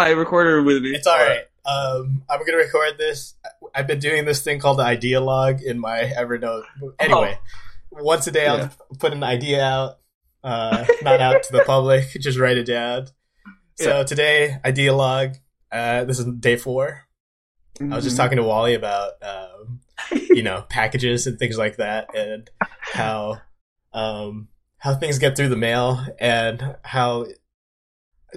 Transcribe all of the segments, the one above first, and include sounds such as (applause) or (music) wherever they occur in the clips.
my recorder with me. It's all right. Um, I'm gonna record this. I've been doing this thing called the idea log in my Evernote. Anyway, once a day Oh. Yeah. I'll put an idea out, uh, not out to the public. (laughs) Just write it down. So Yeah. today, idea log. Uh, this is day four. I was just Mm-hmm. talking to Wally about, um, you know, packages and things like that, and how, um, how things get through the mail, and how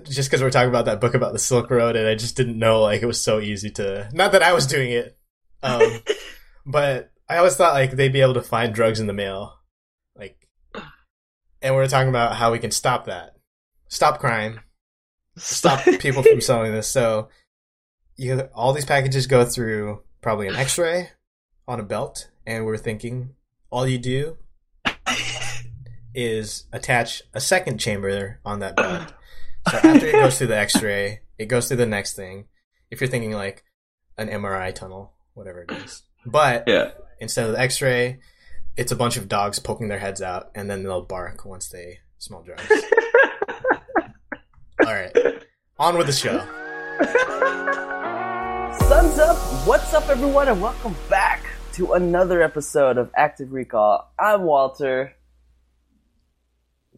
just because we're talking about that book about the Silk Road, and I just didn't know like it was so easy to. Not that I was doing it, um, (laughs) but I always thought like they'd be able to find drugs in the mail, like, and we are talking about how we can stop that, stop crime, stop (laughs) people from selling this. So you all these packages go through probably an X-ray on a belt, and we're thinking all you do (laughs) is attach a second chamber on that belt. (clears throat) So after it goes through the X-ray, it goes through the next thing. If you're thinking like an MRI tunnel, whatever it is, but Yeah. instead of the X-ray, it's a bunch of dogs poking their heads out, and then they'll bark once they smell drugs. (laughs) all right, on with the show. Sun's up! What's up, everyone, and welcome back to another episode of Active Recall. I'm Walter,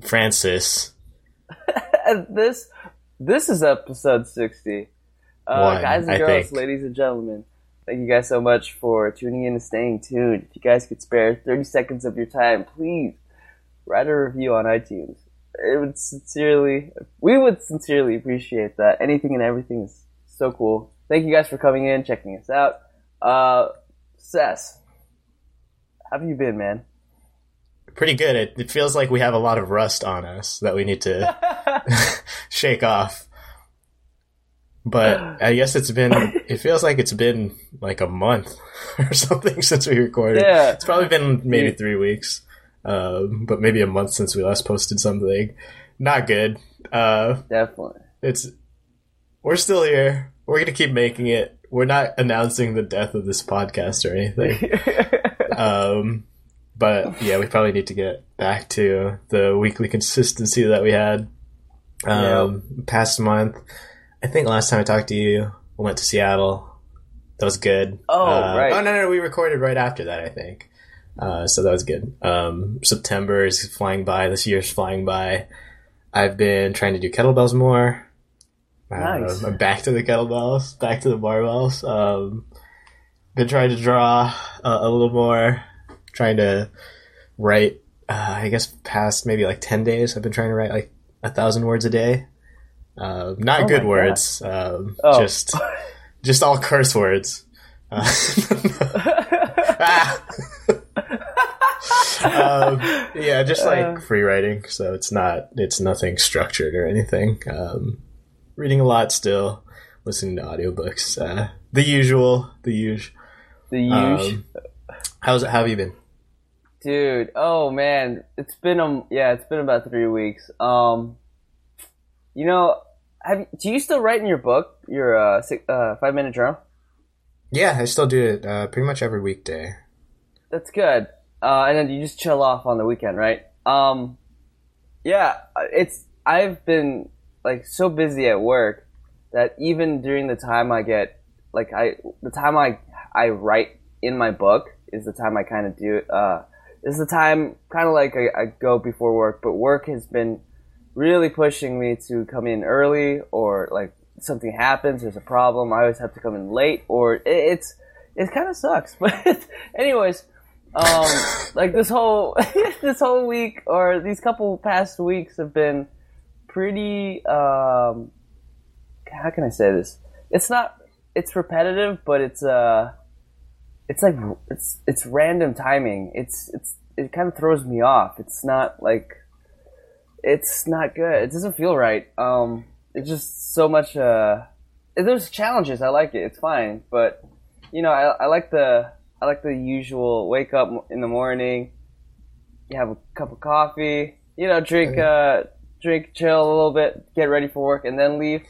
Francis. (laughs) (laughs) this this is episode 60. Uh, guys and girls, ladies and gentlemen, thank you guys so much for tuning in and staying tuned. If you guys could spare 30 seconds of your time, please write a review on iTunes. It would sincerely, we would sincerely appreciate that. Anything and everything is so cool. Thank you guys for coming in, checking us out. Uh, Seth, how have you been, man? Pretty good. It, it feels like we have a lot of rust on us that we need to (laughs) (laughs) shake off. But I guess it's been, it feels like it's been like a month (laughs) or something since we recorded. Yeah. It's probably been maybe three weeks, um, but maybe a month since we last posted something. Not good. Uh, Definitely. it's, we're still here. We're going to keep making it. We're not announcing the death of this podcast or anything. um, but yeah, we probably need to get back to the weekly consistency that we had um, past month. I think last time I talked to you, we went to Seattle. That was good. Oh, Uh, right. Oh no, no, we recorded right after that. I think. Uh, so that was good. Um, September is flying by. This year's flying by. I've been trying to do kettlebells more. Nice. Um, I'm back to the kettlebells, back to the barbells. Um, been trying to draw uh, a little more, trying to write. Uh, I guess past maybe like ten days, I've been trying to write like a thousand words a day. Uh, not Oh good words, um, Oh. just just all curse words. Uh, ah. (laughs) (laughs) um, yeah, just like Uh. free writing. So it's not it's nothing structured or anything. Um, reading a lot still, listening to audiobooks. Uh, the usual, the usual. the huge Um, how's it? How have you been? Dude. Oh man, it's been um yeah, it's been about three weeks. Um, you know, have do you still write in your book your uh, six, uh five minute journal? Yeah, I still do it uh, pretty much every weekday. That's good. Uh, and then you just chill off on the weekend, right? Um, yeah, it's I've been like so busy at work that even during the time I get like I the time I I write in my book is the time I kind of do it. Uh, is the time kind of like I, I go before work, but work has been really pushing me to come in early or like something happens, there's a problem, I always have to come in late or it, it's it kind of sucks. (laughs) But anyways, um, like this whole (laughs) this whole week or these couple past weeks have been pretty. Um, how can I say this? It's not. It's repetitive, but it's uh, it's like it's it's random timing. It's it's it kind of throws me off. It's not like it's not good. It doesn't feel right. Um, it's just so much. Uh, there's challenges. I like it. It's fine, but you know, I, I like the I like the usual wake up in the morning, you have a cup of coffee, you know, drink uh drink, chill a little bit, get ready for work, and then leave.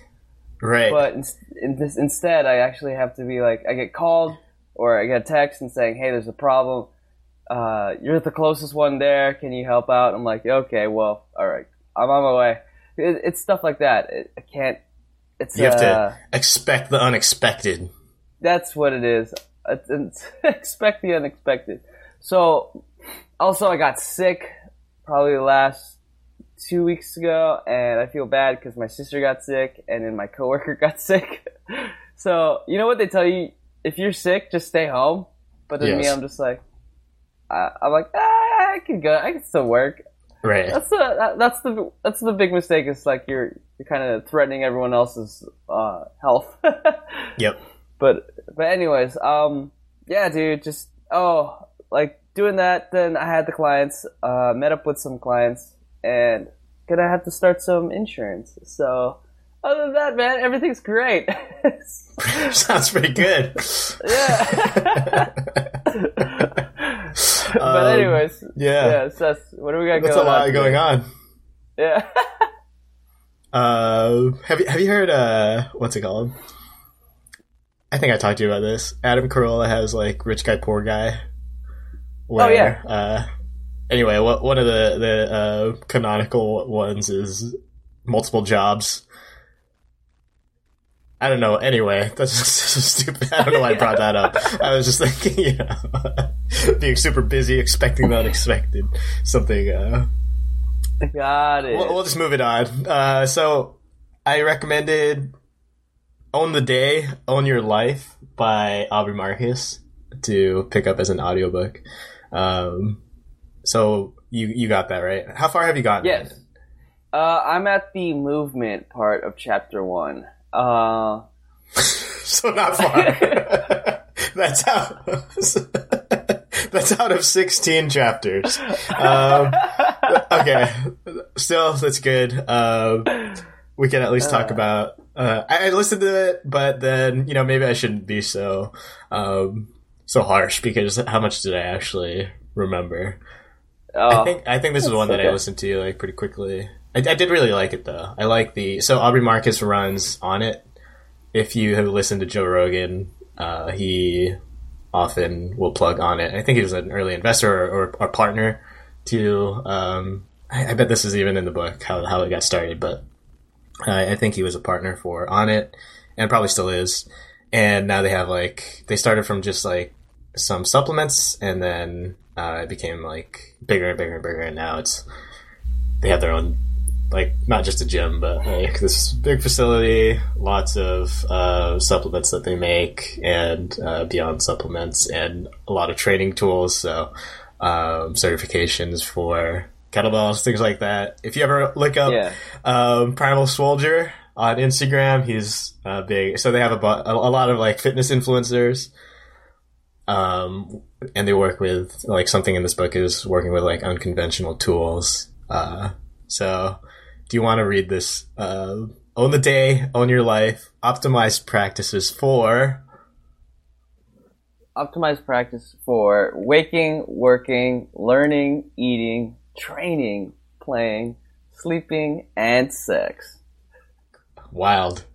Right. But in, in this, instead, I actually have to be like, I get called or I get a text and saying, "Hey, there's a problem. Uh, you're the closest one there. Can you help out?" I'm like, "Okay, well, all right, I'm on my way." It, it's stuff like that. It, I can't it's You have uh, to expect the unexpected. That's what it is. It's- it's- (laughs) expect the unexpected. So, also, I got sick probably the last two weeks ago, and I feel bad because my sister got sick, and then my coworker (laughs) got sick. so, you know what they tell you? If you're sick, just stay home. But then me, I'm just like, I, I'm like, ah, I can go, I can still work. Right. That's the that's the that's the big mistake. Is like you're you're kind of threatening everyone else's uh, health. (laughs) Yep. But but anyways, um, yeah, dude, just oh, like doing that. Then I had the clients, uh, met up with some clients, and gonna have to start some insurance. So other than that, man, everything's great. (laughs) Sounds pretty good. yeah. (laughs) but Um, anyways, Yeah. yeah, Seth, what do we got That's going a lot on? going on. Yeah. (laughs) Uh, have you have you heard uh what's it called? I think I talked to you about this. Adam Carolla has like rich guy poor guy. Oh, yeah. Uh, anyway, what one of the the uh, canonical ones is multiple jobs. I don't know. Anyway, (laughs) that's just so stupid. I don't know why I brought that up. I was just thinking, (laughs) you know, (laughs) being super busy, expecting the unexpected. Something. Uh, Got it. We'll, we'll just move it on. Uh, so I recommended "Own the Day, Own Your Life" by Aubrey Marcus to pick up as an audiobook. Um, so you you got that right. How far have you gotten? Yes. Uh, I'm at the movement part of chapter one. Uh, so not far. (laughs) that's out. that's out of sixteen chapters. Um, okay, still that's good. Um, we can at least talk Uh. about. Uh, I, I listened to it, but then you know maybe I shouldn't be so um, so harsh because how much did I actually remember? oh, I think I think this is one that I listened to like pretty quickly. I, I did really like it though. I like the so Aubrey Marcus runs Onnit. If you have listened to Joe Rogan, uh, he often will plug Onnit. I think he was an early investor or, or, or partner to. Um, I, I bet this is even in the book how how it got started, but I, I think he was a partner for Onnit, and probably still is. And now they have like they started from just like some supplements, and then uh, it became like bigger and bigger and bigger, and now it's they have their own like not just a gym, but like this big facility, lots of uh, supplements that they make, and uh, beyond supplements, and a lot of training tools. So um, certifications for kettlebells, things like that. If you ever look up yeah. um, Primal Soldier on Instagram. He's uh, big. So they have a, bu- a, a lot of like fitness influencers. Um, and they work with like something in this book is working with like unconventional tools. Uh, so do you want to read this? Uh, own the day, own your life, optimized practices for. Optimized practice for waking, working, learning, eating, training, playing, sleeping, and sex. wild.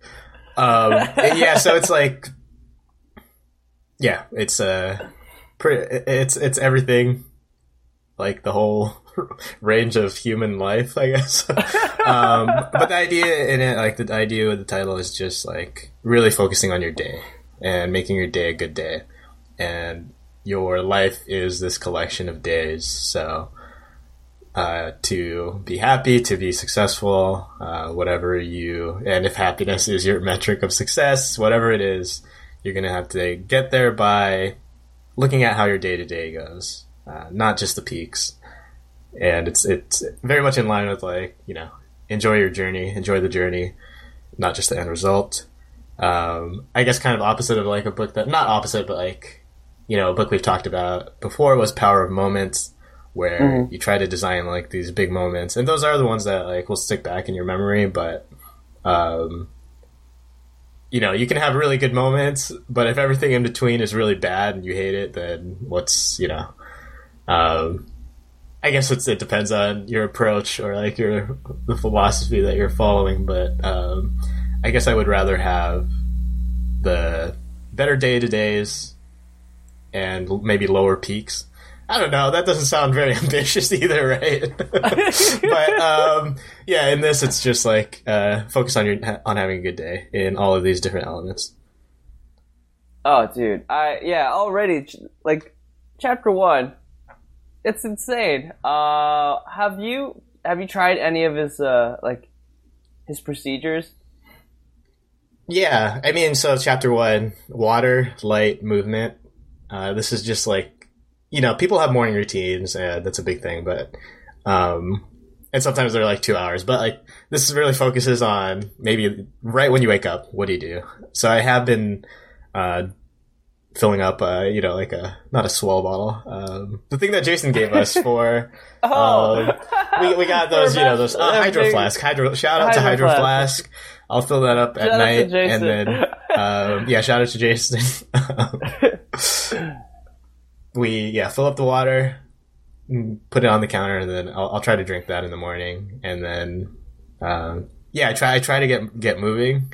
Um, yeah, so it's like, yeah, it's uh, pretty, it's it's everything, like the whole (laughs) range of human life, I guess. (laughs) um, but the idea in it, like the idea of the title, is just like really focusing on your day and making your day a good day, and your life is this collection of days. So uh, to be happy, to be successful, uh, whatever you, and if happiness is your (laughs) metric of success, whatever it is, you're going to have to get there by looking at how your day to day goes, uh, not just the peaks. And it's, it's very much in line with like, you know, enjoy your journey, enjoy the journey, not just the end result. Um, I guess kind of opposite of like a book that, not opposite, but like, you know, a book we've talked about before was Power of Moments where Mhm. you try to design like these big moments and those are the ones that like will stick back in your memory but um you know you can have really good moments but if everything in between is really bad and you hate it then what's you know um i guess it depends on your approach or like your the philosophy that you're following but um i guess i would rather have the better day to days and maybe lower peaks I don't know. That doesn't sound very (laughs) ambitious either, right? (laughs) but um, yeah, in this, it's just like uh, focus on your on having a good day in all of these different elements. Oh, dude, I yeah already like chapter one. It's insane. Uh, have you have you tried any of his uh like his procedures? Yeah, I mean, so chapter one, water, light, movement. Uh, this is just like, you know, people have morning routines, and that's a big thing, but, um, and sometimes they're like two hours, but like, this really focuses on maybe right when you wake up, what do you do? So I have been, uh, filling up, uh, you know, like a, not a swell bottle, um, the thing that Jason gave us (laughs) for, Oh, um, we, we got those, you know, those, uh, hydro flask, hydro, shout out to Hydro hydro Flask. flask. I'll fill that up at Shout out to night, and then um, yeah, shout out to Jason. (laughs) we yeah, fill up the water, mm, put it on the counter, and then I'll, I'll try to drink that in the morning, and then um, yeah, I try I try to get get moving.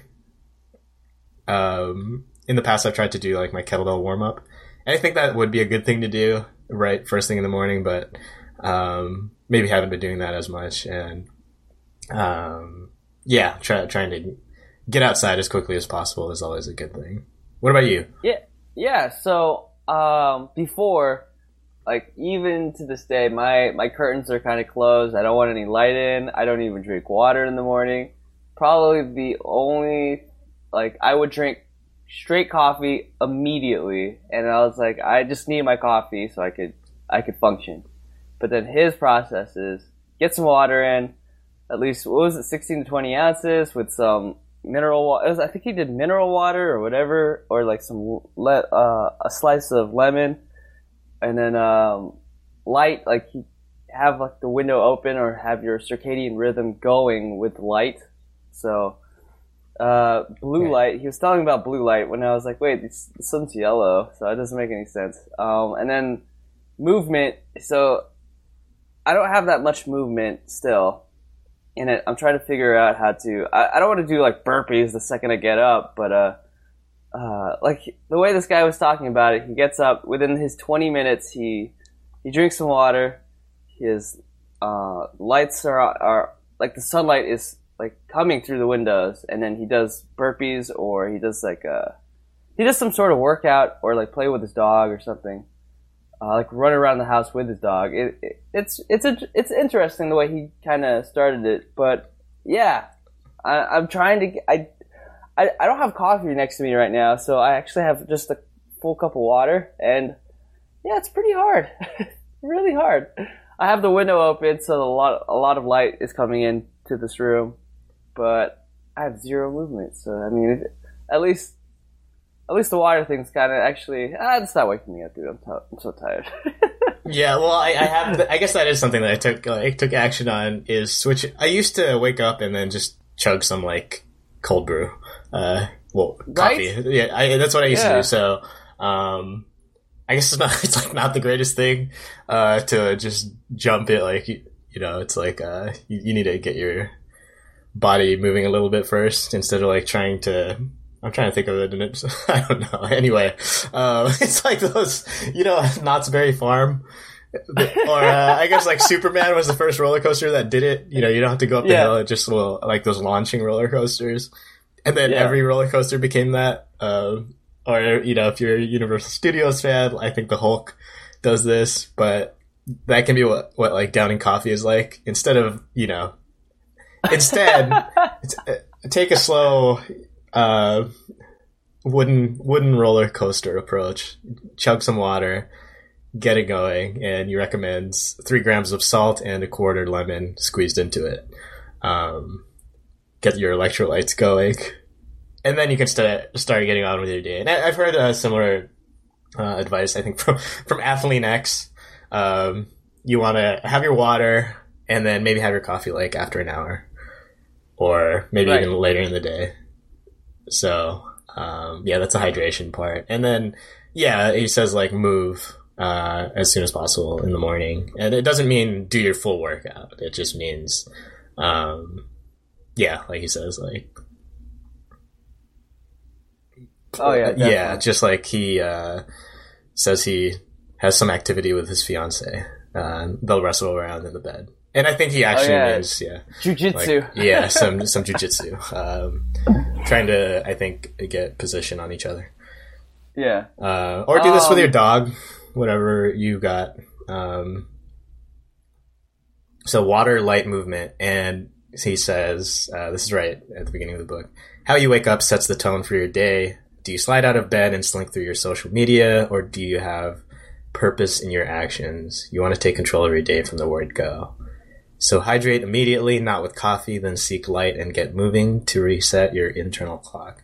Um, in the past, I've tried to do like my kettlebell warm up, and I think that would be a good thing to do right first thing in the morning, but um, maybe haven't been doing that as much, and um, yeah, try, trying to get outside as quickly as possible is always a good thing. What about you? Yeah, yeah. So um, before, like even to this day, my my curtains are kind of closed. I don't want any light in. I don't even drink water in the morning. Probably the only like I would drink straight coffee immediately, and I was like, I just need my coffee so I could I could function. But then his process is get some water in, at least what was it, sixteen to twenty ounces with some mineral water. I think he did mineral water or whatever, or like some le- uh, a slice of lemon, and then um, light. Like have like the window open or have your circadian rhythm going with light. So uh, blue Right. light. He was talking about blue light when I was like, wait, the sun's yellow, so that doesn't make any sense. Um, and then movement. So I don't have that much movement still in it. I'm trying to figure out how to. I, I don't want to do like burpees the second I get up, but uh, uh, like the way this guy was talking about it, he gets up within his 20 minutes. He he drinks some water. His uh, lights are are like the sunlight is like coming through the windows, and then he does burpees or he does like a he does some sort of workout or like play with his dog or something uh, like run around the house with his dog. It, it, it's it's a, it's interesting the way he kind of started it, but yeah, I, I'm trying to. I, I I don't have coffee next to me right now, so I actually have just a full cup of water, and yeah, it's pretty hard, (laughs) really hard. I have the window open, so a lot a lot of light is coming into this room, but I have zero movement. So I mean, it, at least at least the water thing's kind of actually. Ah, it's not waking me up, dude. I'm, t- I'm so tired. (laughs) Yeah, well, I, I have. I guess that is something that I took like took action on. Is switch. I used to wake up and then just chug some like cold brew. Uh, well, coffee. Right? Yeah, I, that's what I used to do. So, um, I guess it's (laughs) not. It's like not the greatest thing uh, to just jump it. Like you, you know, it's like uh, you, you need to get your body moving a little bit first instead of like trying to. I'm trying to think of it, (laughs) I don't know. Anyway, um, (laughs) it's like those, you know, Knott's Berry Farm or uh, I guess like Superman was the first roller coaster that did it. You know, you don't have to go up the Yeah. hill; it just will like those launching roller coasters. And then Yeah. every roller coaster became that. Um, or you know, if you're a Universal Studios fan, I think the Hulk does this, but that can be what what like downing coffee is like. Instead of you know, instead uh, take a slow uh, wooden wooden roller coaster approach. Chug some water get it going, and you recommend three grams of salt and a quarter lemon squeezed into it. Um, get your electrolytes going, and then you can start start getting on with your day. And I, I've heard uh, similar uh, advice. I think (laughs) from from Athlean X. Um, you want to have your water, and then maybe have your coffee like after an hour, or maybe Right. even later in the day. So um, yeah, that's the hydration part, and then yeah, he says like move uh, as soon as possible in the morning, and it doesn't mean do your full workout. It just means, um, yeah, like he says, like oh yeah, yeah, just like he uh, says he has some activity with his fiance. Uh, they'll wrestle around in the bed, and I think he actually Oh, yeah. means yeah, Jujitsu. like, yeah, (laughs) some some jujitsu. Um, trying to, I think, get position on each other, yeah. uh, or do this with Um, your dog, whatever you got. Um, so water, light, movement, and he says, uh, this is right at the beginning of the book. How you wake up sets the tone for your day. Do you slide out of bed and slink through your social media, or do you have purpose in your actions? You want to take control of your day from the word go. So hydrate immediately, not with coffee, then seek light and get moving to reset your internal clock.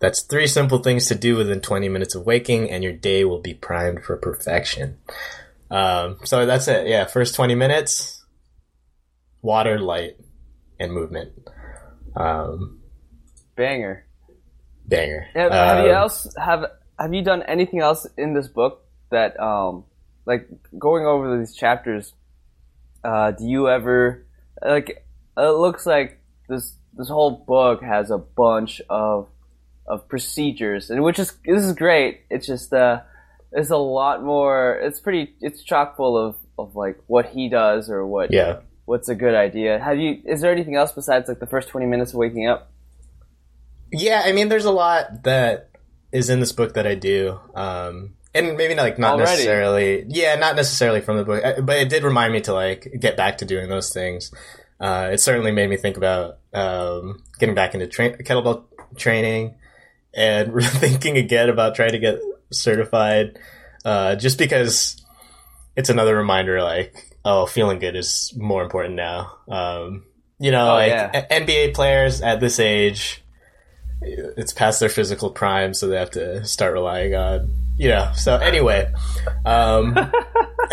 That's three simple things to do within 20 minutes of waking, and your day will be primed for perfection. Um, so that's it. Yeah, first 20 minutes, water, light, and movement. Um, Banger. banger. Have, have you Um, else have have you done anything else in this book that um like going over these chapters? Uh, do you ever like? It looks like this this whole book has a bunch of of procedures, and which is this is great. It's just uh, it's a lot more. It's pretty. It's chock full of of like what he does or what Yeah. what's a good idea. Have you? Is there anything else besides like the first twenty minutes of waking up? Yeah, I mean, there's a lot that is in this book that I do, um, and maybe not like not Already? necessarily. Yeah, not necessarily from the book, uh, but it did remind me to like get back to doing those things. Uh, it certainly made me think about um, getting back into tra- kettlebell training and (laughs) thinking again about trying to get certified, uh, just because it's another reminder, like, oh, feeling good is more important now. Um, you know, Oh, like yeah. NBA players at this age, it's past their physical prime, so they have to start relying on, you know. So anyway, um,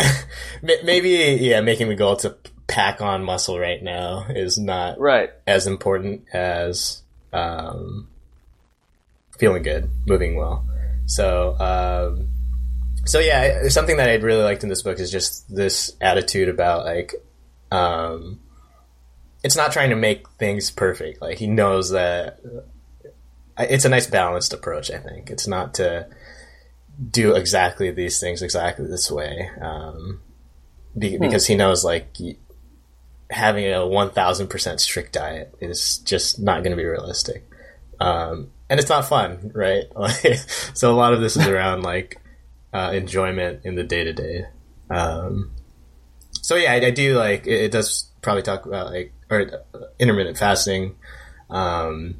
(laughs) maybe yeah, making the goal to pack on muscle right now is not Right. as important as um, feeling good, moving well. So, um, so yeah, something that I'd really liked in this book is just this attitude about like, um, it's not trying to make things perfect. Like he knows that it's a nice balanced approach. I think it's not to do exactly these things exactly this way, um, be, because he knows like having a one thousand percent strict diet is just not going to be realistic, um, and it's not fun, right? (laughs) Like, so a lot of this is (laughs) around like uh, enjoyment in the day to day. So yeah, I, I do like it, it. Does probably talk about like or uh, intermittent fasting. Um,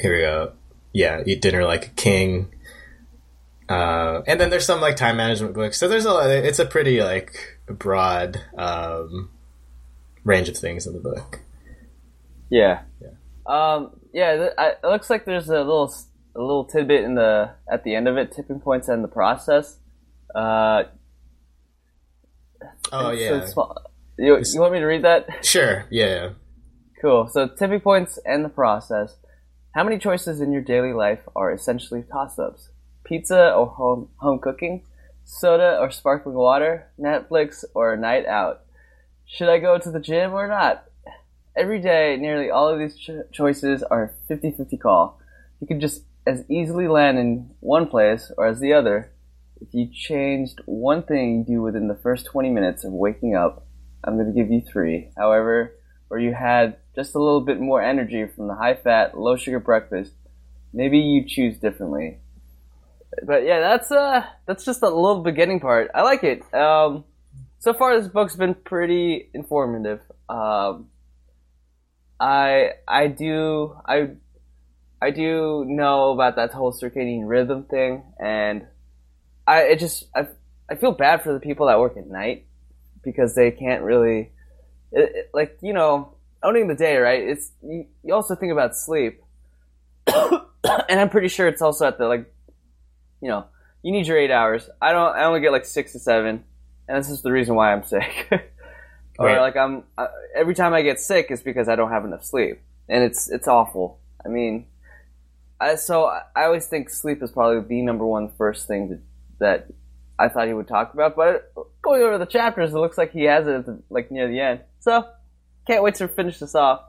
here we go. Yeah, eat dinner like a king. Uh, and then there's some like time management books. So there's a it's a pretty like broad um, range of things in the book. Yeah. Um, yeah. Th- I, it looks like there's a little a little tidbit in the at the end of it, tipping points and the process. Uh, Oh yeah, small- you, you want me to read that? sure. Yeah, Cool. So tipping points and the process. How many choices in your daily life are essentially toss-ups? Pizza or home home cooking? Soda or sparkling water? Netflix or a night out? Should I go to the gym or not? Every day, nearly all of these cho- choices are 50-50 call. You could just as easily land in one place or as the other. If you changed one thing you do within the first 20 minutes of waking up, I'm going to give you three. However, or you had just a little bit more energy from the high fat, low sugar breakfast, maybe you choose differently. But yeah, that's uh that's just a little beginning part. I like it. Um so far this book's been pretty informative. Um I I do I I do know about that whole circadian rhythm thing and I it just I I feel bad for the people that work at night because they can't really it, it- like you know owning the day right it's you, you also think about sleep (coughs) and i'm pretty sure it's also at the like you know you need your eight hours i don't i only get like six to seven and this is the reason why i'm (laughs) sick or Right. like i'm uh, every time i get sick it's because i don't have enough sleep and it's it's awful i mean I, so I I always think sleep is probably the number one first thing that, that I thought he would talk about, but going over the chapters, it looks like he has it at the, like near the end. So can't wait to finish this off.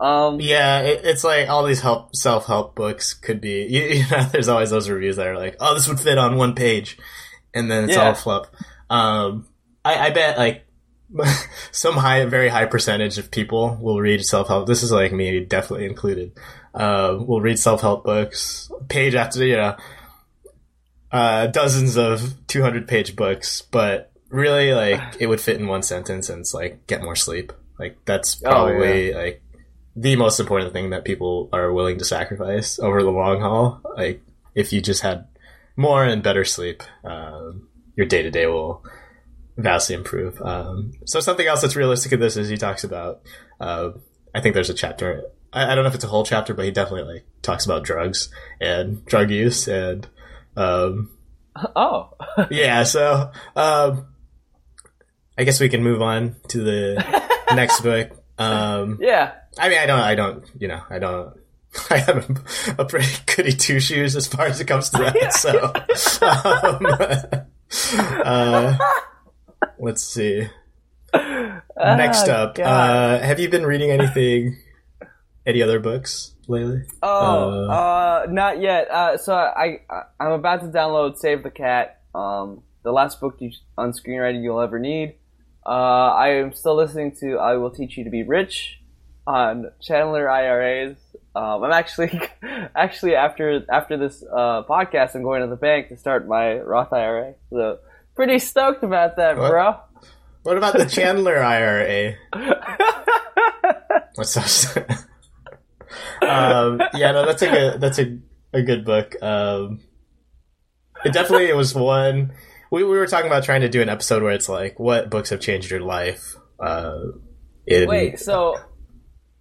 Um, yeah. It, it's like all these help self help books could be. (laughs) You, you know, there's always those reviews that are like, "Oh, this would fit on one page," and then it's Yeah. all fluff. Um, I, I bet like (laughs) some high, very high percentage of people will read self help. This is like me, definitely included. Uh, will read self help books, page after you know, uh, dozens of two hundred page books, but really like it would fit in one sentence, and it's like get more sleep. Like that's Oh, probably like the most important thing that people are willing to sacrifice over the long haul. Like if you just had more and better sleep, um, your day to day will vastly improve. Um, so something else that's realistic in this is he talks about. Uh, I think there's a chapter. I, I don't know if it's a whole chapter, but he definitely like talks about drugs and drug use and um, Oh, (laughs) yeah. So um, I guess we can move on to the (laughs) next book. Um, yeah. I mean, I don't, I don't, you know, I don't. (laughs) I have a, a pretty goody two shoes as far as it comes to that. So, um, (laughs) uh, let's see. Next Oh, up, uh, have you been reading anything, any other books lately? Oh, Uh, uh, not yet. Uh, so I, I I'm about to download Save the Cat. Um, the last book you, on screenwriting you'll ever need. Uh, I am still listening to I Will Teach You to Be Rich on Chandler IRAs. Um, I'm actually (laughs) actually after after this uh, podcast, I'm going to the bank to start my Roth IRA. So pretty stoked about that, What? bro. What about the (laughs) Chandler IRA? (laughs) What's up? um, yeah, no, that's a good that's a, a good book. Um, it definitely it was one we, we were talking about trying to do an episode where it's like what books have changed your life. Uh, in, Wait, so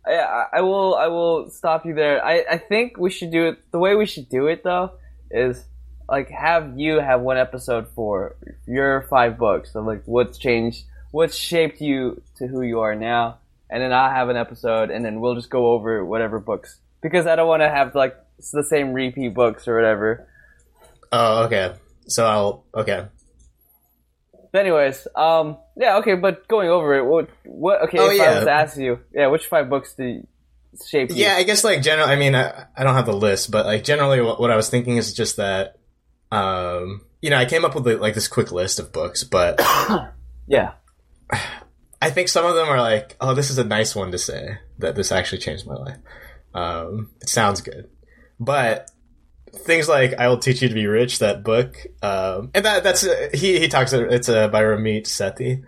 I- I, will I will stop you there. I, I think we should do it. The way we should do it though is like have you have one episode for your five books of like what's changed, what's shaped you to who you are now, and then I'll have an episode, and then we'll just go over whatever books because I don't want to have like the same repeat books or whatever. oh, okay. So I'll okay. But anyways, um, yeah, okay, but going over it, what, what, okay, Oh, if I yeah. was to ask you, yeah, which five books do shape you? Yeah, I guess like general. I mean, I, I don't have the list, but like generally, what, what I was thinking is just that, um, you know, I came up with like this quick list of books, but (coughs) yeah. I think some of them are like, oh, this is a nice one to say that this actually changed my life. Um, it sounds good, but things like "I Will Teach You to Be Rich" that book, um, and that that's uh, he he talks. It's uh, by Ramit Sethi.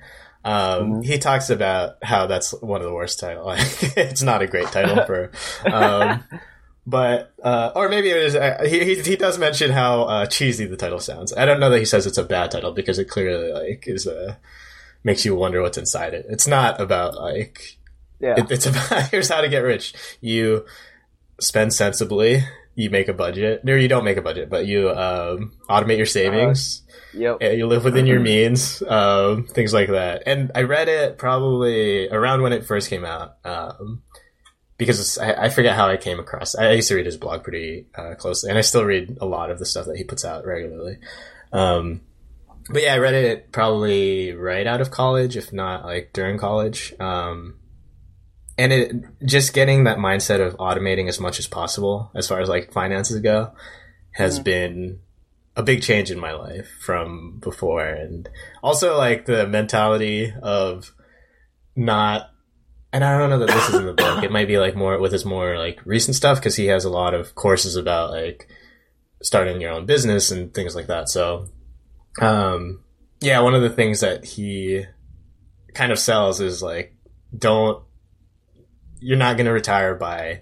Um, He talks about how that's one of the worst titles. (laughs) Like, it's not a great title for. Um, (laughs) but uh, or maybe it is. Uh, he, he he does mention how uh, cheesy the title sounds. I don't know that he says it's a bad title because it clearly like is a makes you wonder what's inside it. It's not about like Yeah. it, it's (laughs) about here's how to get rich. You spend sensibly. You make a budget, or you don't make a budget, but you um, automate your savings. yep. Yeah, you live within your means, um, things like that. And I read it probably around when it first came out, um, because it's, I, I forget how I came across. I used to read his blog pretty uh, closely, and I still read a lot of the stuff that he puts out regularly. Um, but yeah, I read it probably right out of college, if not like during college. Um, and it just getting that mindset of automating as much as possible, as far as like finances go, has been a big change in my life from before and also like the mentality of not and I don't know that this is in the book. It might be like more with his more like recent stuff because he has a lot of courses about like starting your own business and things like that. So, um, yeah, one of the things that he kind of sells is like, don't, you're not going to retire by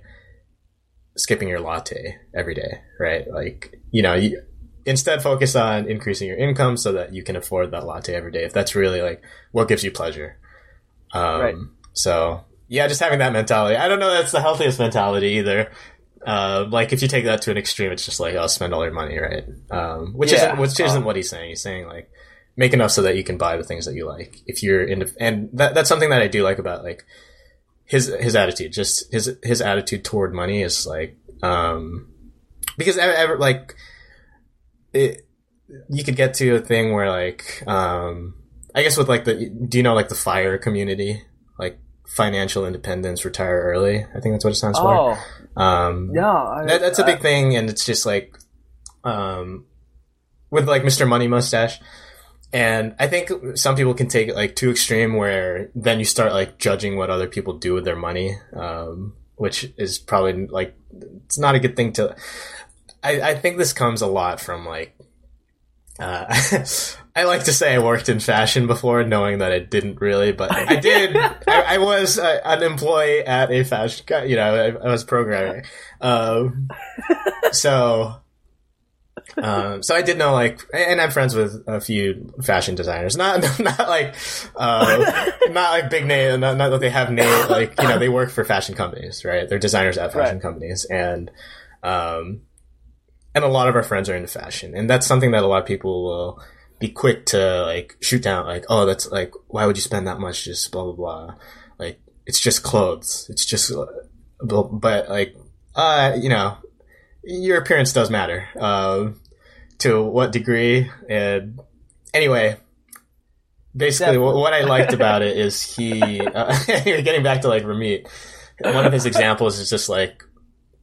skipping your latte every day, right? Like, you know, you, instead focus on increasing your income so that you can afford that latte every day if that's really like what gives you pleasure um Right. so yeah just having that mentality i don't know that's the healthiest mentality either uh, like if you take that to an extreme it's just like oh spend all your money right um which Yeah. isn't which isn't Um, what he's saying he's saying like make enough so that you can buy the things that you like if you're in and that, that's something that i do like about like his his attitude just his his attitude toward money is like um because ever, ever like it you could get to a thing where like um i guess with like the do you know like the fire community like financial independence retire early i think that's what it stands Oh, for um no. I, that, that's a big thing and it's just like um with like Mr. Money Mustache. And I think some people can take it like too extreme where then you start like judging what other people do with their money, um, which is probably like, it's not a good thing to, I, I think this comes a lot from like, uh, (laughs) I like to say I worked in fashion before, knowing that I didn't really, but I did. I, I, was uh, an employee at a fashion, you know, I, I was programming. Um, so um, so I did know like, and I'm friends with a few fashion designers. Not (laughs) not like, uh, (laughs) not like big name. Not, not that they have name. Like you know, they work for fashion companies, right? They're designers at fashion right. companies, and um, and a lot of our friends are into fashion, and that's something that a lot of people will be quick to like shoot down. Like, oh, that's like, why would you spend that much? Just blah blah blah. Like, it's just clothes. It's just, but like, uh, you know, your appearance does matter. Um, to what degree? And anyway, basically, what, what, I liked about it is he. Uh, (laughs) getting back to like Ramit, one of his examples is just like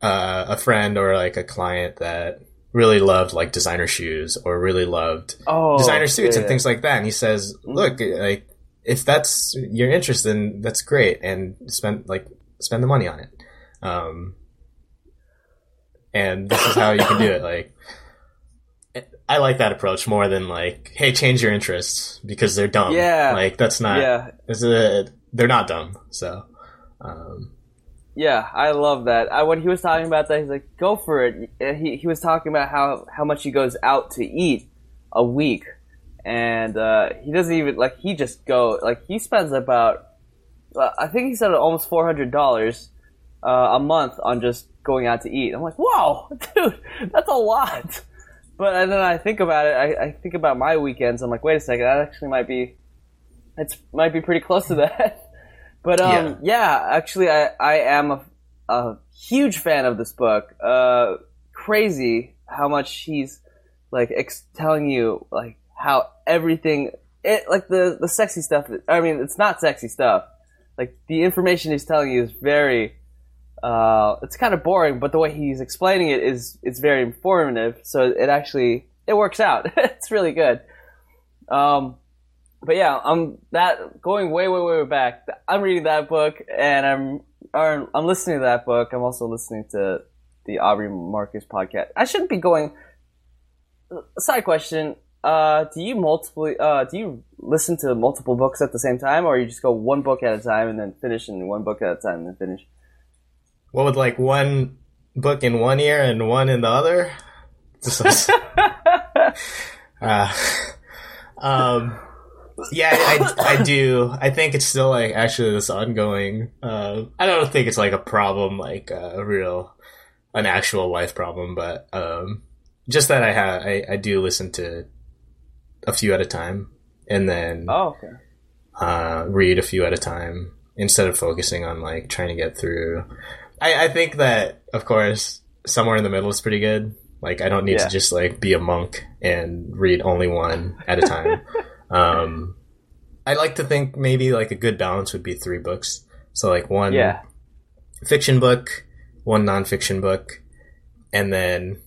uh, a friend or like a client that really loved like designer shoes or really loved oh, designer suits yeah. and things like that. And he says, mm-hmm. "Look, like if that's your interest, then that's great, and spend like spend the money on it." Um, and this is how you can do it. Like, I like that approach more than like, hey, change your interests because they're dumb. Yeah, like that's not. Yeah, it's a, they're not dumb. So, um, yeah, I love that. I, when he was talking about that, he's like, go for it. He he was talking about how how much he goes out to eat a week, and uh, he doesn't even like he just go like he spends about uh, I think he said almost four hundred dollars uh, a month on just going out to eat. I'm like, whoa, (laughs) dude, that's a lot. But then I think about it. I, I think about my weekends. I'm like, wait a second, that actually might be, it's might be pretty close to that. (laughs) But um, yeah. yeah, actually, I I am a, a huge fan of this book. Uh, crazy how much he's like ex- telling you like how everything it like the the sexy stuff. I mean, it's not sexy stuff. Like the information he's telling you is very uh, it's kind of boring, but the way he's explaining it is it's very informative. So it actually it works out. (laughs) it's really good. Um, but yeah, I'm that going way way way back. I'm reading that book and I'm I'm listening to that book. I'm also listening to the Aubrey Marcus podcast. I shouldn't be going. Side question: uh, Do you multiple? Uh, do you listen to multiple books at the same time, or you just go one book at a time and then finish, and one book at a time and then finish? What with like one book in one ear and one in the other. (laughs) uh, um, yeah, I, I do. I think it's still like actually this ongoing. Uh, I don't think it's like a problem, like uh, a real, an actual life problem, but um, just that I have, I, I do listen to a few at a time, and then oh, okay. uh, read a few at a time instead of focusing on like trying to get through I, I think that, of course, somewhere in the middle is pretty good. Like, I don't need yeah. to just like be a monk and read only one at a time. (laughs) um, I like to think maybe like a good balance would be three books. So like one yeah. fiction book, one nonfiction book, and then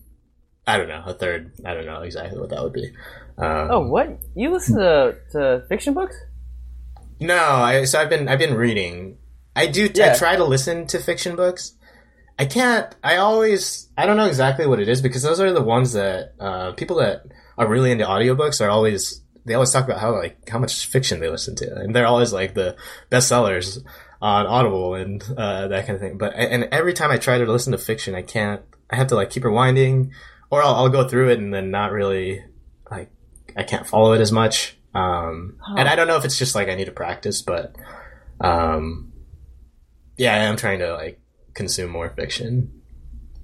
I don't know a third. I don't know exactly what that would be. Um, oh, what you listen to, to fiction books? No, I so I've been I've been reading I do. Yeah. I try to listen to fiction books. I can't. I always. I don't know exactly what it is because those are the ones that uh, people that are really into audiobooks are always. They always talk about how like how much fiction they listen to, and they're always like the bestsellers on Audible and uh, that kind of thing. But and every time I try to listen to fiction, I can't. I have to like keep rewinding, or I'll, I'll go through it and then not really like I can't follow it as much. Um. And I don't know if it's just like I need to practice, but um, yeah, I am trying to like consume more fiction.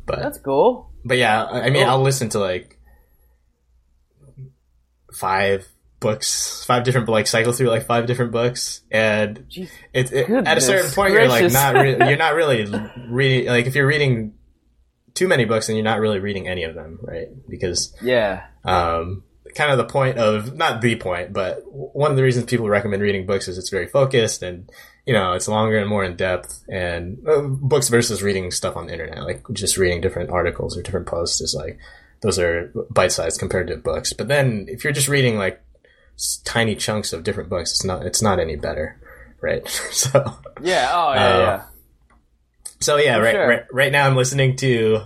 But that's cool. But yeah, I mean, I'll listen to like five books, five different like cycle through like five different books, and it, it at a certain point gracious. you're like not re- you're not really (laughs) reading like if you're reading too many books, and you're not really reading any of them, right? Because yeah, um, kind of the point of not the point, but one of the reasons people recommend reading books is it's very focused and you know, it's longer and more in depth and uh, books versus reading stuff on the internet, like just reading different articles or different posts is like those are bite sized compared to books. But then if you're just reading like tiny chunks of different books, it's not it's not any better, right? (laughs) so Yeah. Oh yeah. Uh, yeah. so yeah, right, sure. right right now I'm listening to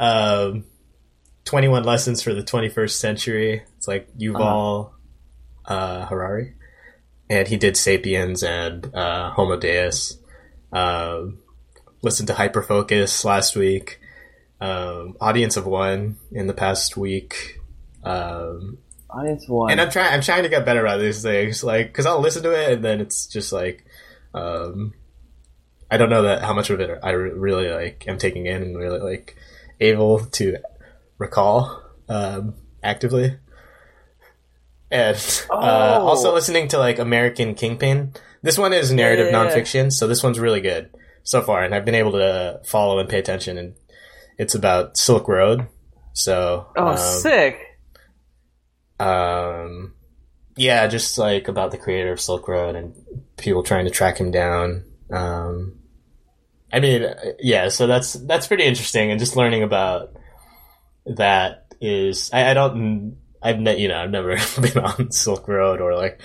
um, 21 Lessons for the 21st Century. It's like Yuval uh Harari, and he did *Sapiens* and uh, *Homo Deus*. Um, listened to *Hyperfocus* last week. Um, *Audience of One* in the past week. Um, Audience one. and I'm trying. I'm trying to get better at these things, like because I'll listen to it and then it's just like, um, I don't know that how much of it I re- really like am taking in and really like able to recall um, actively. And uh, Oh. also listening to like American Kingpin. This one is narrative yeah. nonfiction, so this one's really good so far, and I've been able to follow and pay attention. And it's about Silk Road. So oh, um, sick. um yeah just like about the creator of silk road and people trying to track him down um i mean uh, yeah so that's that's pretty interesting and just learning about that is i, I don't i've ne- you know i've never (laughs) been on silk road or like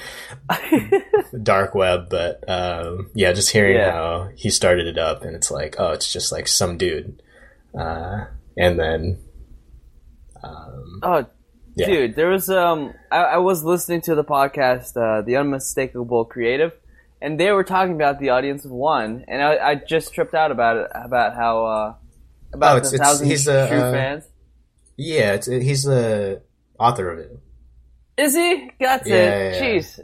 dark web but um yeah just hearing Yeah. how he started it up and it's like oh it's just like some dude uh and then um oh, Yeah. dude, there was um, I, I was listening to the podcast, uh, the Unmistakable Creative, and they were talking about the audience of one, and I, I just tripped out about it, about how uh, about Oh, it's- the it's- thousand he's true uh, fans. Yeah, he's the author of it. Is he? Got Yeah, it. yeah, yeah. Jeez.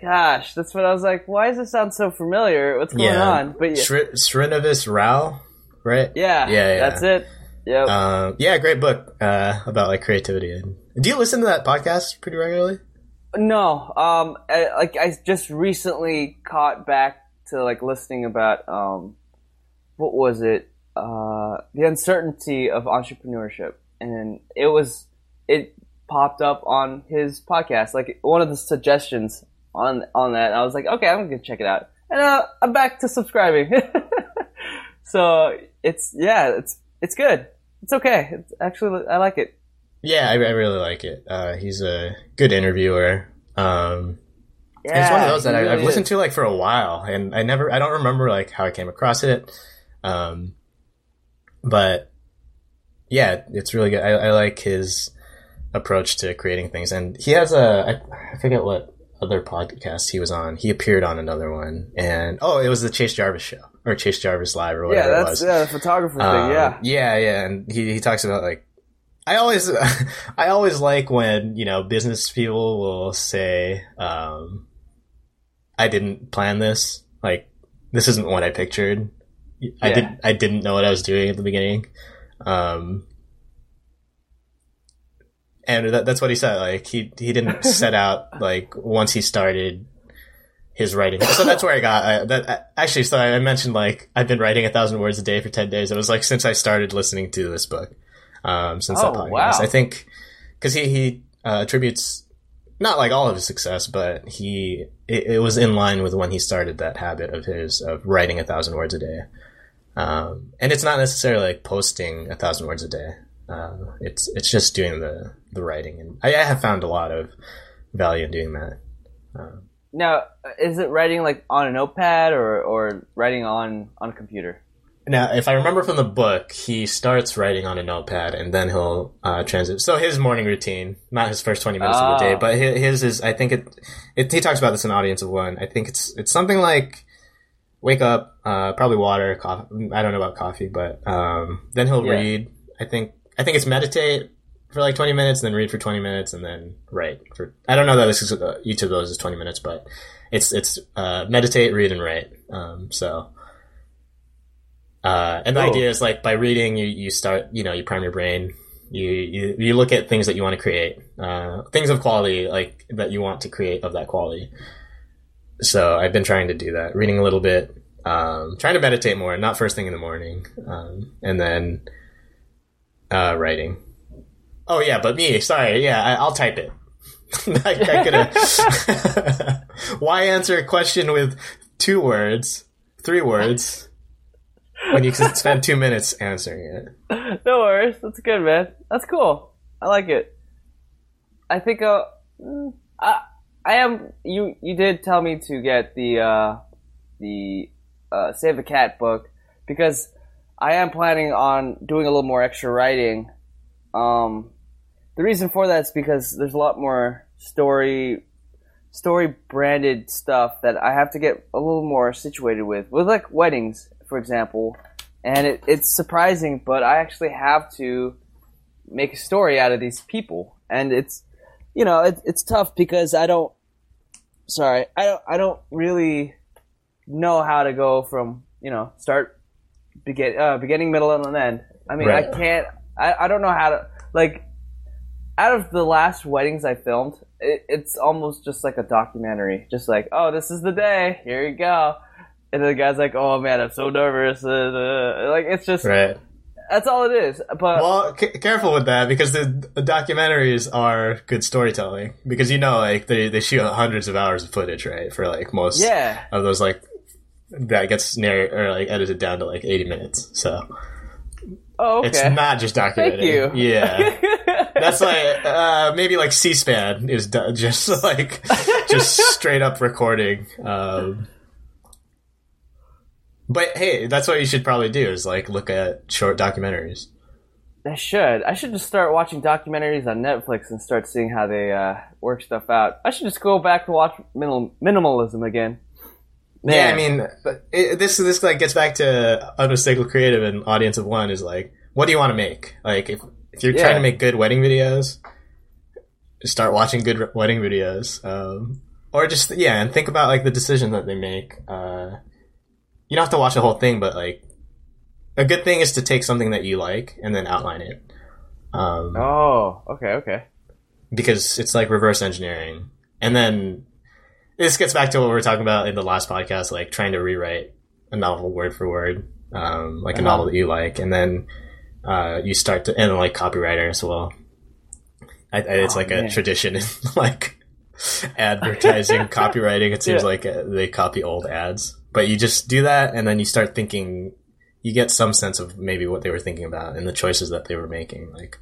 Gosh, that's what I was like. Why does this sound so familiar? What's going yeah, on? But yeah, Sri- Srinivas Rao, right? yeah, yeah, yeah. that's it. Yep. Um, yeah, great book uh, about like creativity. And do you listen to that podcast pretty regularly? No, um, I, like I just recently caught back to like listening about um, what was it? Uh, the uncertainty of entrepreneurship, and it was it popped up on his podcast, like one of the suggestions on on that. I was like, okay, I'm gonna check it out, and uh, I'm back to subscribing. (laughs) so it's yeah, it's it's good. It's okay. It's actually I like it. Yeah, I, I really like it. Uh, he's a good interviewer. Um, Yeah, it's one of those that I, really I've listened to like for a while, and I never, I don't remember like how I came across it. Um, but yeah, it's really good. I, I like his approach to creating things, and he has a I, I forget what other podcast he was on. He appeared on another one, and oh, it was the Chase Jarvis show or Chase Jarvis Live or Yeah, whatever it that's was. yeah, the photographer Um, thing. Yeah. yeah, yeah, and he he talks about like I always (laughs) I always like when you know business people will say um, I didn't plan this like this isn't what I pictured. I Yeah. did I didn't know what I was doing at the beginning. Um, and that, that's what he said. Like he he didn't (laughs) set out like once he started his writing. So that's where I got I, that. Actually, so I mentioned like I've been writing a thousand words a day for ten days. It was like since I started listening to this book. Um, since that Oh, podcast, wow. I think because he he uh, attributes not like all of his success, but he it, it was in line with when he started that habit of his of writing a thousand words a day. Um, and it's not necessarily like posting a thousand words a day. Uh, it's it's just doing the the writing, and I, I have found a lot of value in doing that. Now, is it writing like on a notepad or, or writing on on a computer? Now, if I remember from the book, he starts writing on a notepad and then he'll uh, transit. So his morning routine, not his first twenty minutes of the day, Ah. but hi- his is. I think it, it. He talks about this in Audience of One. I think it's it's something like wake up, uh, probably water, coffee. I don't know about coffee, but um, then he'll Yeah. read. I think I think it's meditate for like twenty minutes, and then read for twenty minutes, and then write for. I don't know that this is uh, each of those is twenty minutes, but it's it's uh, meditate, read, and write. Um, so. Uh, and the Cool. idea is like by reading, you, you start, you know, you prime your brain. You, you, you look at things that you want to create, uh, things of quality, like that you want to create of that quality. So I've been trying to do that, reading a little bit, um, trying to meditate more, not first thing in the morning, um, and then, uh, writing. Oh yeah, but me, sorry, yeah, I, I'll type it. (laughs) I, I could (laughs) Why answer a question with two words, three words? when you can spend two minutes answering it. no worries. That's good, man. That's cool. I like it. I think uh, mm, I I am you you did tell me to get the uh, the uh, Save a Cat book because I am planning on doing a little more extra writing. Um, the reason for that is because there's a lot more story story branded stuff that I have to get a little more situated with, with like weddings, for example. And it, it's surprising, but I actually have to make a story out of these people, and it's you know it, it's tough because I don't. Sorry, I don't. I don't really know how to go from you know start begin uh, beginning, middle, and end. I mean, Right. I can't. I, I don't know how to like. Out of the last weddings I filmed, it, it's almost just like a documentary. Just like, oh, this is the day. Here you go. And the guy's like, oh man, I'm so nervous. Uh, uh, like it's just Right. that's all it is. But Well, c- careful with that because the, the documentaries are good storytelling because you know like they they shoot hundreds of hours of footage right for like most yeah, of those like that gets narr or like edited down to like 80 minutes so oh okay. it's not just documenting Thank you. yeah (laughs) that's like uh maybe like c-span is do- just (laughs) like just straight up recording um but hey that's what you should probably do is like look at short documentaries I should. I should just start watching documentaries on Netflix and start seeing how they uh, work stuff out. I should just go back to watch minimal, minimalism again. Yeah, I mean, but it, this this like gets back to unmistakable creative and audience of one is like, what do you want to make? Like, if if you're Yeah. trying to make good wedding videos, start watching good wedding videos, um, or just yeah, and think about like the decision that they make. Uh, you don't have to watch the whole thing, but like, a good thing is to take something that you like and then outline it, um, Oh, okay, okay. because it's like reverse engineering, and then this gets back to what we were talking about in the last podcast, like trying to rewrite a novel word for word, um, like a Uh-huh. novel that you like, and then uh, you start to and like copywriter as well. I, I, it's Oh, like man. a tradition in (laughs) like advertising, (laughs) copywriting. It seems Yeah. like uh, they copy old ads, but you just do that, and then you start thinking. You get some sense of maybe what they were thinking about and the choices that they were making. Like,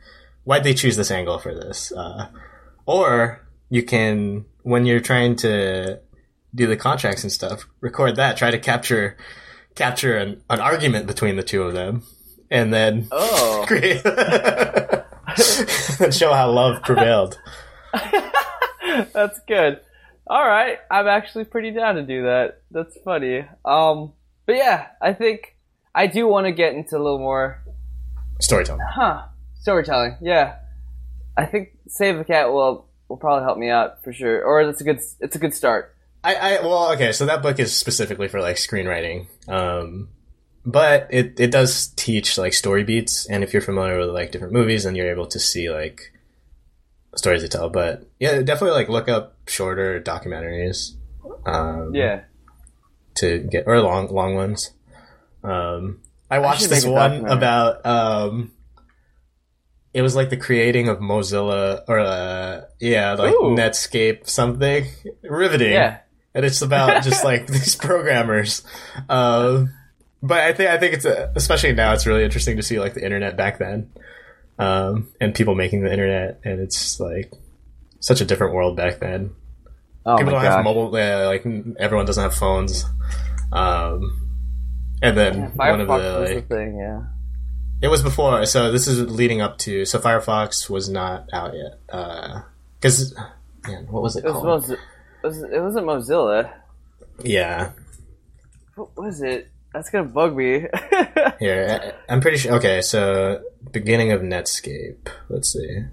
why'd they choose this angle for this? Uh, or you can, when you're trying to do the contracts and stuff, record that. Try to capture capture an, an argument between the two of them, and then Oh. (laughs) create and (laughs) show how love prevailed. (laughs) That's good. All right, I'm actually pretty down to do that. That's funny. Um, but yeah, I think I do want to get into a little more, Storytelling. huh? Storytelling. Yeah, I think Save the Cat will will probably help me out for sure. Or that's a good it's a good start. I, I well, okay, so that book is specifically for like screenwriting. Um, but it, it does teach like story beats, and if you're familiar with like different movies, then you're able to see like stories to tell. But yeah, definitely like look up shorter documentaries. Um, Yeah. to get or long long ones. Um, I watched should this one about um, it was like the creating of Mozilla or uh, yeah, like Ooh. Netscape something riveting. Yeah. and it's about (laughs) just like these programmers. Um, but I think I think it's uh especially now it's really interesting to see like the internet back then, um, and people making the internet, and it's like such a different world back then Oh people don't have mobile uh, like everyone doesn't have phones um and then one of the was the thing. Yeah. It was before so this is leading up to so firefox was not out yet uh because man what was it It was, called was it wasn't Mozilla. yeah What was it? That's gonna bug me. (laughs) here I- i'm pretty sure okay so beginning of netscape let's see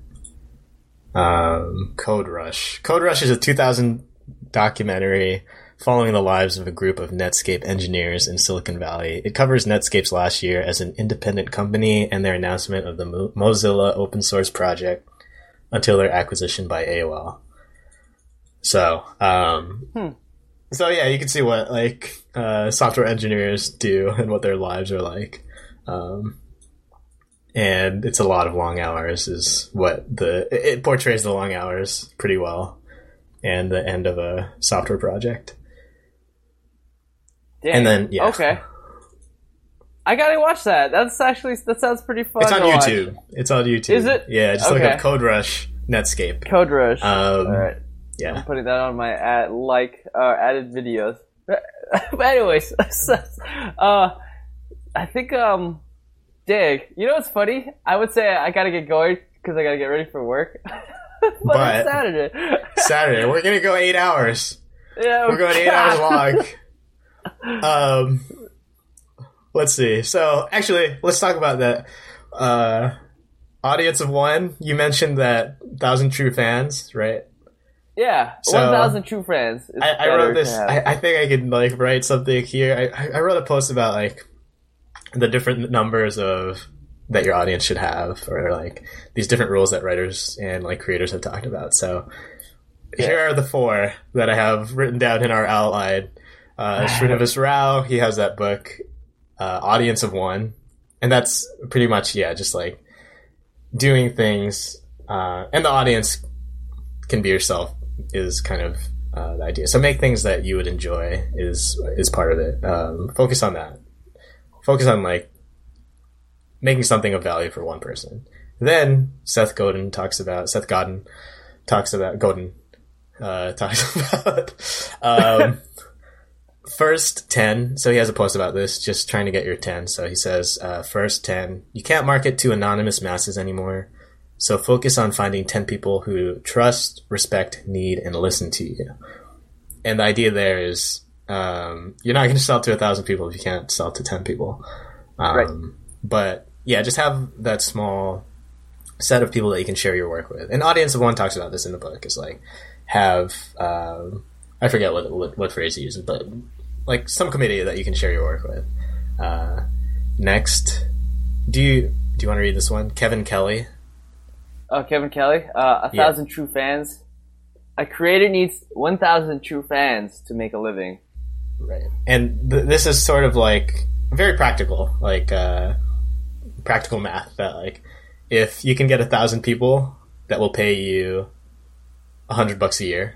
um code rush code rush is a 2000 documentary following the lives of a group of Netscape engineers in Silicon Valley. It covers Netscape's last year as an independent company and their announcement of the Mo- Mozilla open source project until their acquisition by AOL. So, um, Hmm. so yeah, you can see what like uh, software engineers do (laughs) and what their lives are like. Um, and it's a lot of long hours is what the it it portrays the long hours pretty well and the end of a software project Dang. And then, yeah. Okay. I gotta watch that. That's actually that sounds pretty fun. It's on to watch. YouTube. It's on YouTube. Is it? Yeah, just look Okay. up Code Rush Netscape. Code Rush. Um, All right. Yeah. I'm putting that on my ad, like uh, added videos. (laughs) but anyways, (laughs) uh, I think um, Dig. You know what's funny? I would say I gotta get going because I gotta get ready for work. (laughs) but, But- Saturday. Saturday. We're gonna go eight hours. yeah, We're going eight hours long. Um, let's see. So actually, let's talk about that. Uh, audience of one. You mentioned that thousand true fans, right? Yeah, So- one thousand true friends. I, I wrote this. I, I think I could like write something here. I, I- I wrote a post about like the different numbers of that your audience should have, or like these different rules that writers and like creators have talked about. So here are the four that I have written down in our outline. Uh, (sighs) Srinivas Rao, he has that book, uh, Audience of One, and that's pretty much yeah, just like doing things, uh, and the audience can be yourself is kind of uh, the idea. So make things that you would enjoy is is part of it. Um, focus on that. Focus on like making something of value for one person. Then Seth Godin talks about Seth Godin talks about Godin uh, (laughs) talks about um, (laughs) first 10 so he has a post about this just trying to get your 10 so he says uh, first 10 you can't market to anonymous masses anymore. So focus on finding 10 people who trust respect need and listen to you. And the idea there is um, you're not going to sell to a thousand people if you can't sell to 10 people. Um, Right. but yeah just have that small set of people that you can share your work with. An audience of one talks about this in the book is like have um, I forget what, what what phrase he uses, but like some committee that you can share your work with. Uh, next, do you do you want to read this one? Kevin Kelly. Uh, Kevin Kelly, uh, a Yeah. thousand true fans. A creator needs one thousand true fans to make a living. Right. And th- this is sort of like very practical, like uh, practical math. That like if you can get a thousand people that will pay you a hundred bucks a year,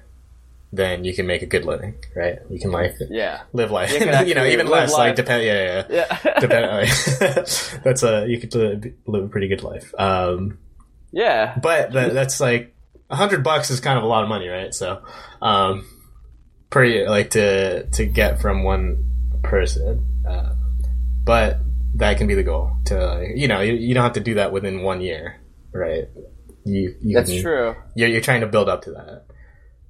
then you can make a good living, right? You can like Yeah, live life. You (laughs) You, know, even less. Like life. depend. Yeah, yeah. yeah, (laughs) depend. (laughs) that's a you could live, live a pretty good life. Um, yeah. but that, that's like a hundred bucks is kind of a lot of money, right? So, um, pretty like to to get from one person, uh, but that can be the goal. To like, you know, you, you don't have to do that within one year, right? You, you That's can- true. You're, you're trying to build up to that.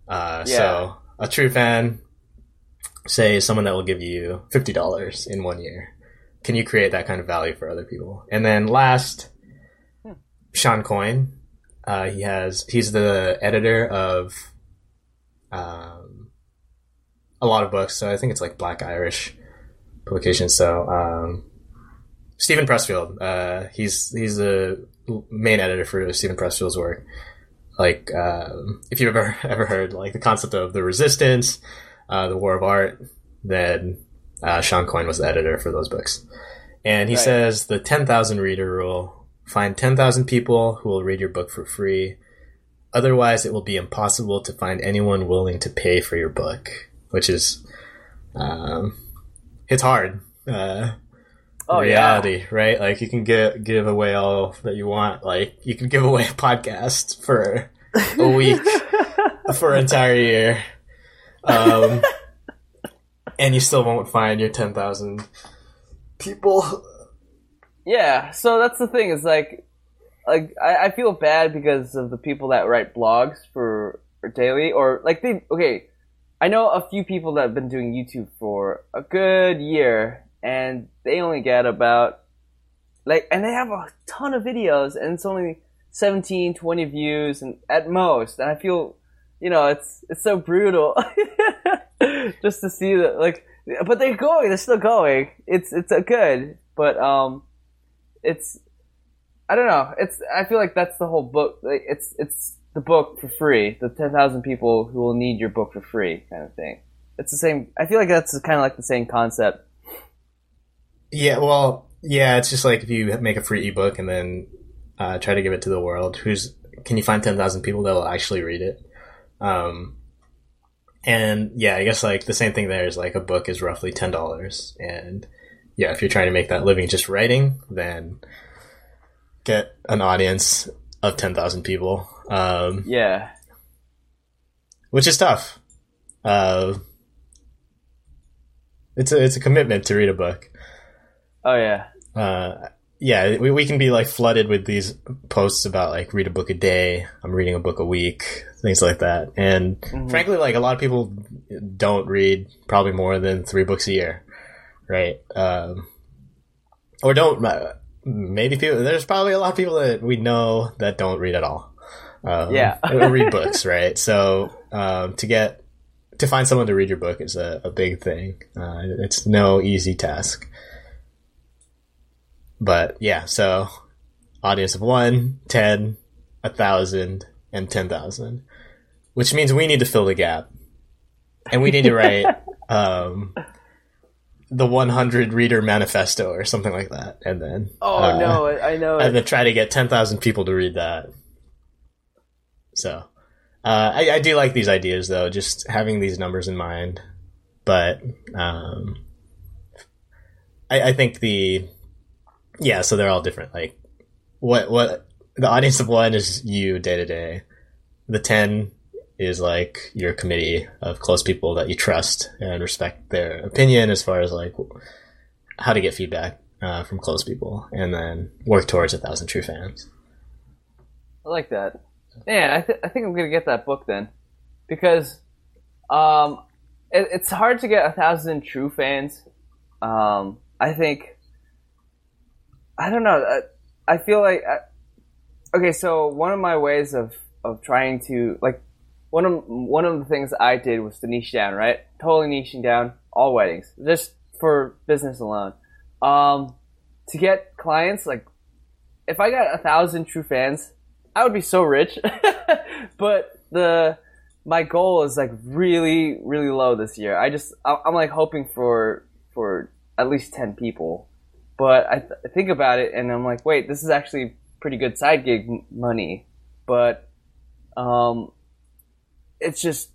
Uh, Yeah. So a true fan, say someone that will give you fifty dollars in one year. Can you create that kind of value for other people? And then last, Shawn Coyne. Uh, he has he's the editor of um, a lot of books. So I think it's like Black Irish publication. So um, Steven Pressfield. Uh, he's he's the main editor for Steven Pressfield's work. Like um, if you've ever (laughs) ever heard like the concept of the resistance, uh, the war of art, then uh, Shawn Coyne was the editor for those books. And he Right. says the 10,000 reader rule find 10,000 people who will read your book for free. Otherwise, it will be impossible to find anyone willing to pay for your book, which is, um, it's hard. Uh, Oh reality, right? Like you can get give away all that you want. Like you can give away a podcast for a week (laughs) for an entire year, um, and you still won't find your ten thousand people. Yeah, so that's the thing. Is like, like I, I feel bad because of the people that write blogs for, for daily or like they. Okay, I know a few people that have been doing YouTube for a good year, and they only get about like, and they have a ton of videos, and it's only 17, 20 views, and at most. And I feel, you know, it's it's so brutal (laughs) just to see that like, but they're going, they're still going. It's it's a good, but um it's I don't know. It's I feel like that's the whole book. Like it's it's the book for free. The ten thousand people who will need your book for free, kind of thing. It's the same. I feel like that's kind of like the same concept. Yeah, well, yeah, it's just like if you make a free ebook and then uh, try to give it to the world. Who's can you find ten thousand people that will actually read it? Um, and yeah, I guess like the same thing there is like a book is roughly ten dollars, and yeah, if you're trying to make that living just writing, then get an audience of ten thousand people. Um, Yeah. which is tough. Uh, it's a it's a commitment to read a book. Oh yeah. Uh, yeah, we, we can be like flooded with these posts about like read a book a day. I'm reading a book a week, things like that. And Mhm. frankly, like a lot of people don't read probably more than three books a year, right? Um, or don't. Uh, maybe people. There's probably a lot of people that we know that don't read at all. Um, Yeah. (laughs) read books, right? So um, to get to find someone to read your book is a, a big thing. Uh, it's no easy task. But yeah, so audience of one, ten, a thousand, and ten thousand, which means we need to fill the gap, and we need to write (laughs) um, the 100 reader manifesto or something like that, and then Oh uh, no, I know. and It. then try to get 10,000 people to read that. So, uh, I, I do like these ideas though, just having these numbers in mind. But, um, I, I think the, yeah, so they're all different. Like, what, what, the audience of one is you day to day. The 10 is like your committee of close people that you trust and respect their opinion as far as like how to get feedback uh, from close people, and then work towards a thousand true fans. I like that. Man, I, th- I think I'm gonna get that book then, because um, it, it's hard to get a thousand true fans. Um, I think I don't know. I, I feel like I, okay. So one of my ways of of trying to like one of one of the things I did was to niche down, right? Totally niching down all weddings, just for business alone. Um, to get clients, like if I got a thousand true fans, I would be so rich. (laughs) but the my goal is like really, really low this year. I just I'm like hoping for for at least ten people. But I, th- I think about it and I'm like, wait, this is actually pretty good side gig m- money. But um, it's just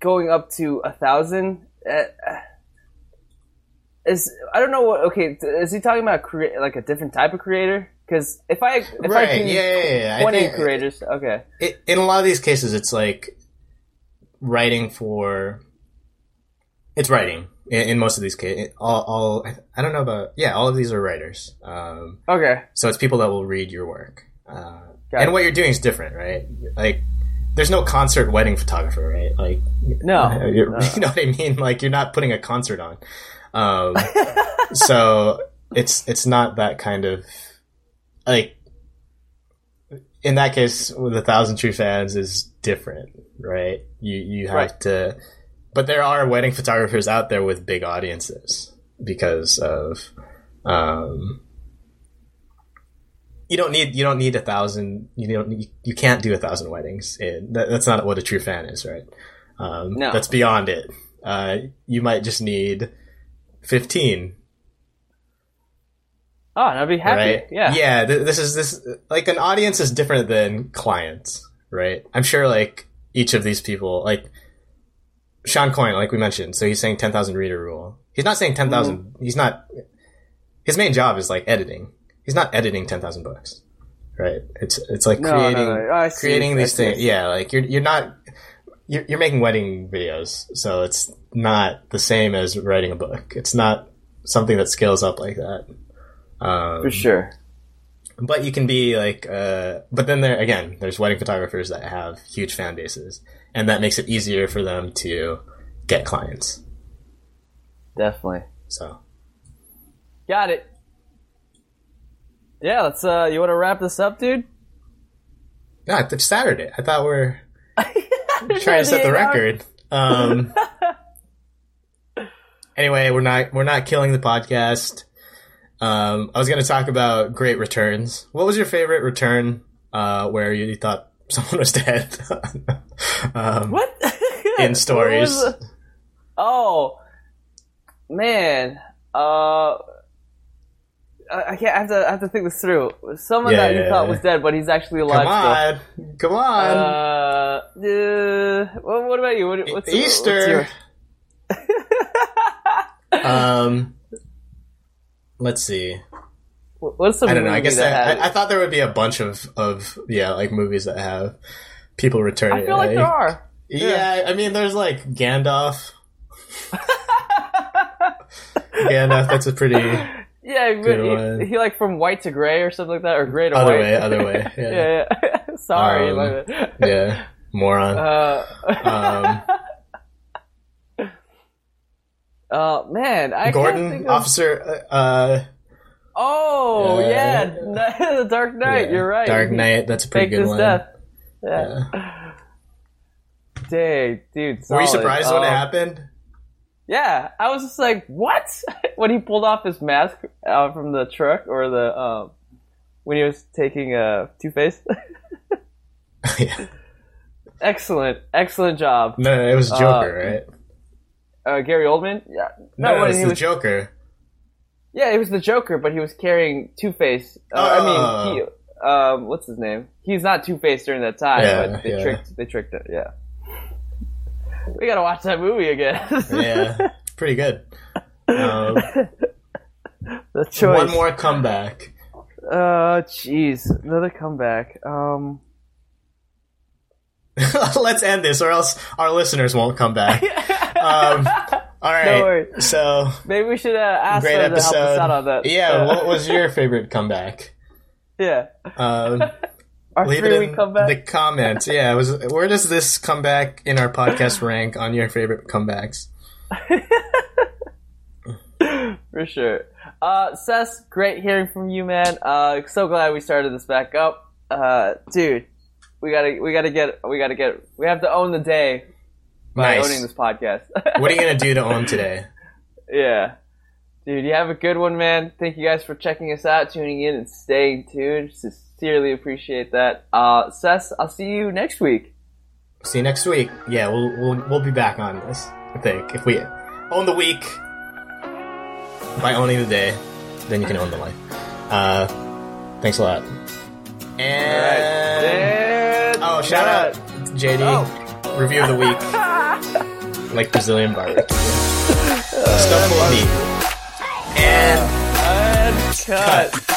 going up to a thousand. Uh, is I don't know what. Okay, is he talking about crea- like a different type of creator? Because if I if I Right, can yeah, yeah, yeah. I twenty think- creators, okay, It, in a lot of these cases, it's like writing for. It's writing in, in most of these cases. All, all I don't know about. Yeah, all of these are writers. Um, okay, so it's people that will read your work. Uh, and what you're doing is different, right? Like, there's no concert wedding photographer, right? Like, no, (laughs) you no. (laughs) you know what I mean? Like, you're not putting a concert on. Um, (laughs) so it's it's not that kind of like in that case with a thousand true fans is different, right? You you have Right. to, but there are wedding photographers out there with big audiences because of um. You don't need you don't need a thousand you don't need, you can't do a thousand weddings. It, that, that's not what a true fan is, right? Um, No. That's beyond it. Uh, you might just need fifteen oh, and I'd be happy. right? Yeah, yeah. Th- this is this like an audience is different than clients, right? I'm sure like each of these people, like Shawn Coyne, like we mentioned, so he's saying ten thousand reader rule. He's not saying 10,000. Mm-hmm. He's not. His main job is like editing. He's not editing ten thousand books, right? It's it's like No, no, creating no. See. creating these things. Yeah, like you're you're not. You're, you're making wedding videos, so it's not the same as writing a book. It's not something that scales up like that. Um, for sure. But you can be like, uh, but then there again, there's wedding photographers that have huge fan bases, and that makes it easier for them to get clients. Definitely. So Got it. Yeah, let's. Uh, you want to wrap this up, dude? yeah, it's Saturday. I thought we we're (laughs) trying to set the record. Um, (laughs) anyway, we're not we're not killing the podcast. Um, I was going to talk about great returns. What was your favorite return uh, where you thought (laughs) someone was dead? (laughs) um, What? (laughs) In stories. the- Oh, man. Uh, I can't. I have to. I have to think this through. Someone Yeah, that you yeah, thought yeah. was dead, but he's actually alive Come on, come on. Uh, uh, what, what about you? What, what's, Easter. What's your... um, let's see. What's the I don't know. I guess I, I, I thought there would be a bunch of of yeah, like movies that have people returning. I feel like there are. Yeah, I mean, there's like Gandalf. (laughs) Gandalf, that's a pretty Yeah, Good but one. he, he like from white to gray or something like that, or gray to white. other white. way, other way. (laughs) Yeah, yeah, yeah. (laughs) Sorry. Um, yeah, moron. Uh, Um, uh, man, I Gordon, of- Officer. Uh, Oh yeah, (laughs) Yeah. the Dark Knight. yeah, You're right. Dark Knight. That's a pretty faked good one. death. Yeah. Yeah. (sighs) Dang, dude. Were you solid. surprised when it Um, happened? Yeah, I was just like, what? (laughs) when he pulled off his mask out from the truck, or the um, when he was taking uh, Two Face. yeah. excellent, excellent job, No, it was Joker, Uh, right? Uh, Gary Oldman. Yeah, No, when it was the was Joker. yeah, it was the Joker, but he was carrying Two Face. Uh, Oh. I mean, he, um, what's his name? He's not Two Face during that time, Yeah, but they yeah. tricked, they tricked it. Yeah, we gotta watch that movie again. (laughs) Yeah, pretty good. Um, (laughs) the choice. one more comeback. Uh, jeez, another comeback. Um. (laughs) Let's end this, or else our listeners won't come back. Um, all right. So Maybe we should uh, ask great them to help episode. us out on that. Yeah. Uh, what was your favorite comeback? (laughs) yeah. Um, (laughs) Our leave three it week in comeback. the comments. Yeah. Was where does this comeback in our podcast (laughs) rank on your favorite comebacks? For sure. Uh, Seth, great hearing from you, man. Uh, so glad we started this back up. Uh, dude, we gotta, we gotta get, we gotta get, we have to own the day by Nice. owning this podcast. (laughs) What are you gonna do to (laughs) own today? yeah. Dude, you have a good one, man. Thank you guys for checking us out, tuning in, and staying tuned. Sincerely appreciate that. Uh, Seth, I'll see you next week. See you next week. Yeah, we'll we'll, we'll be back on this. I think if we own the week by owning the day, then you can own the life. Uh, thanks a lot. And And oh, shout out JD Oh. review of the week, (laughs) like Brazilian barbecue, stuff full of meat. And And cut. cut.